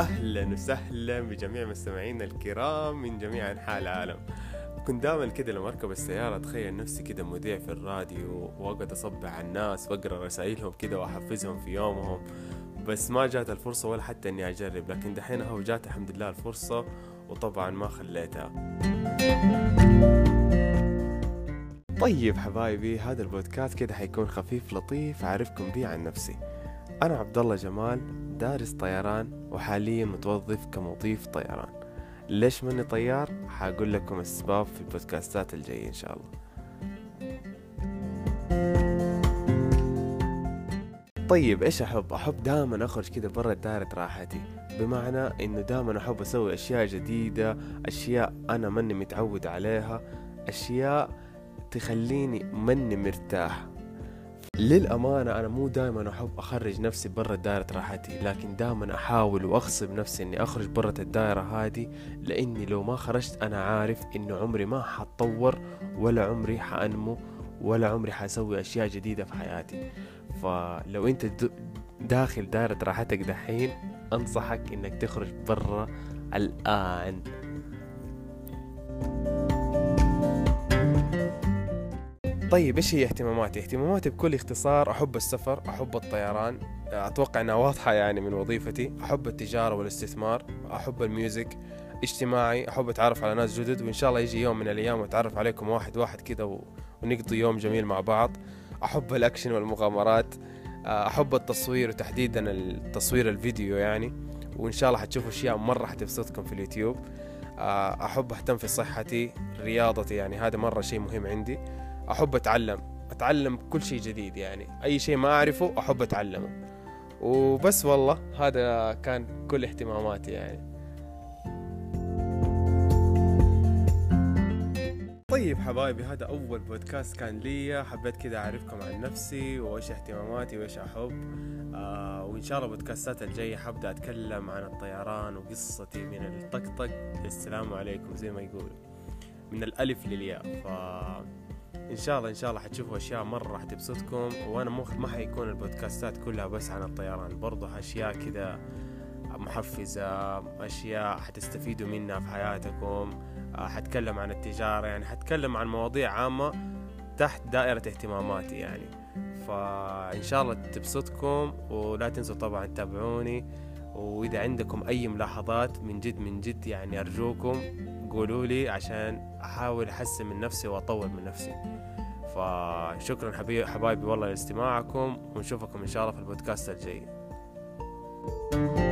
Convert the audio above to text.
أهلا وسهلا بجميع مستمعينا الكرام من جميع أنحاء العالم. كنت دائما كده لما أركب السيارة أتخيل نفسي كده مذيع في الراديو وأقعد اصبح على الناس وأقرأ رسائلهم كده وأحفزهم في يومهم. بس ما جات الفرصة ولا حتى إني أجرب لكن دحين هو جات الحمد لله الفرصة وطبعا ما خليتها. طيب حبايبي هذا البودكاست كده حيكون خفيف لطيف أعرفكم بيه عن نفسي. أنا عبد الله جمال دارس طيران وحاليا متوظف كمضيف طيران. ليش ماني طيار؟ حأقول لكم الاسباب في البودكاستات الجاية إن شاء الله. طيب إيش أحب؟ أحب دائما أخرج كده برا دائرة راحتي. بمعنى إنه دائما أحب أسوي أشياء جديدة أشياء أنا ماني متعود عليها أشياء تخليني ماني مرتاح. للأمانة أنا مو دائما أحب أخرج نفسي برا دائرة راحتي لكن دائما أحاول وأغصب نفسي إني أخرج برا الدائرة هذه لأني لو ما خرجت أنا عارف إنه عمري ما حتطور ولا عمري حأنمو ولا عمري حسوي أشياء جديدة في حياتي. فلو أنت داخل دائرة راحتك دحين أنصحك إنك تخرج برا الآن. طيب إيش هي اهتماماتي؟ اهتماماتي بكل اختصار أحب السفر، أحب الطيران، أتوقع إنها واضحة يعني من وظيفتي، أحب التجارة والاستثمار، أحب ال music، اجتماعي، أحب أتعرف على ناس جدد وإن شاء الله يجي يوم من الأيام وأتعرف عليكم واحد واحد كذا ونقضي يوم جميل مع بعض، أحب الأكشن والمغامرات، أحب التصوير وتحديدا التصوير الفيديو يعني وإن شاء الله حتشوفوا أشياء مرة حتبسطكم في اليوتيوب. أحب أهتم في صحتي، رياضتي يعني هذا مرة شيء مهم عندي. أحب أتعلم أتعلم كل شيء جديد يعني. أي شيء ما أعرفه أحب أتعلمه. وبس والله هذا كان كل اهتماماتي يعني. طيب حبايبي هذا أول بودكاست كان لي حبيت كذا أعرفكم عن نفسي وإيش اهتماماتي وإيش أحب. آه وإن شاء الله بودكاستات الجاية حبدأ أتكلم عن الطيران وقصتي من الطقطق. السلام عليكم زي ما يقولوا. من الألف للياء. ف إن شاء الله إن شاء الله حتشوفوا أشياء مرة حتبسطكم وأنا مو ما حيكون البودكاستات كلها بس عن الطيران برضه أشياء كذا محفزة أشياء حتستفيدوا منها في حياتكم حتكلم عن التجارة يعني حتكلم عن مواضيع عامة تحت دائرة اهتماماتي يعني. فإن شاء الله تبسطكم ولا تنسوا طبعا تتابعوني وإذا عندكم أي ملاحظات من جد من جد يعني أرجوكم. قولوا لي عشان أحاول أحسن من نفسي وأطور من نفسي. فشكرا حبايبي والله لاستماعكم ونشوفكم إن شاء الله في البودكاست الجاي. thank you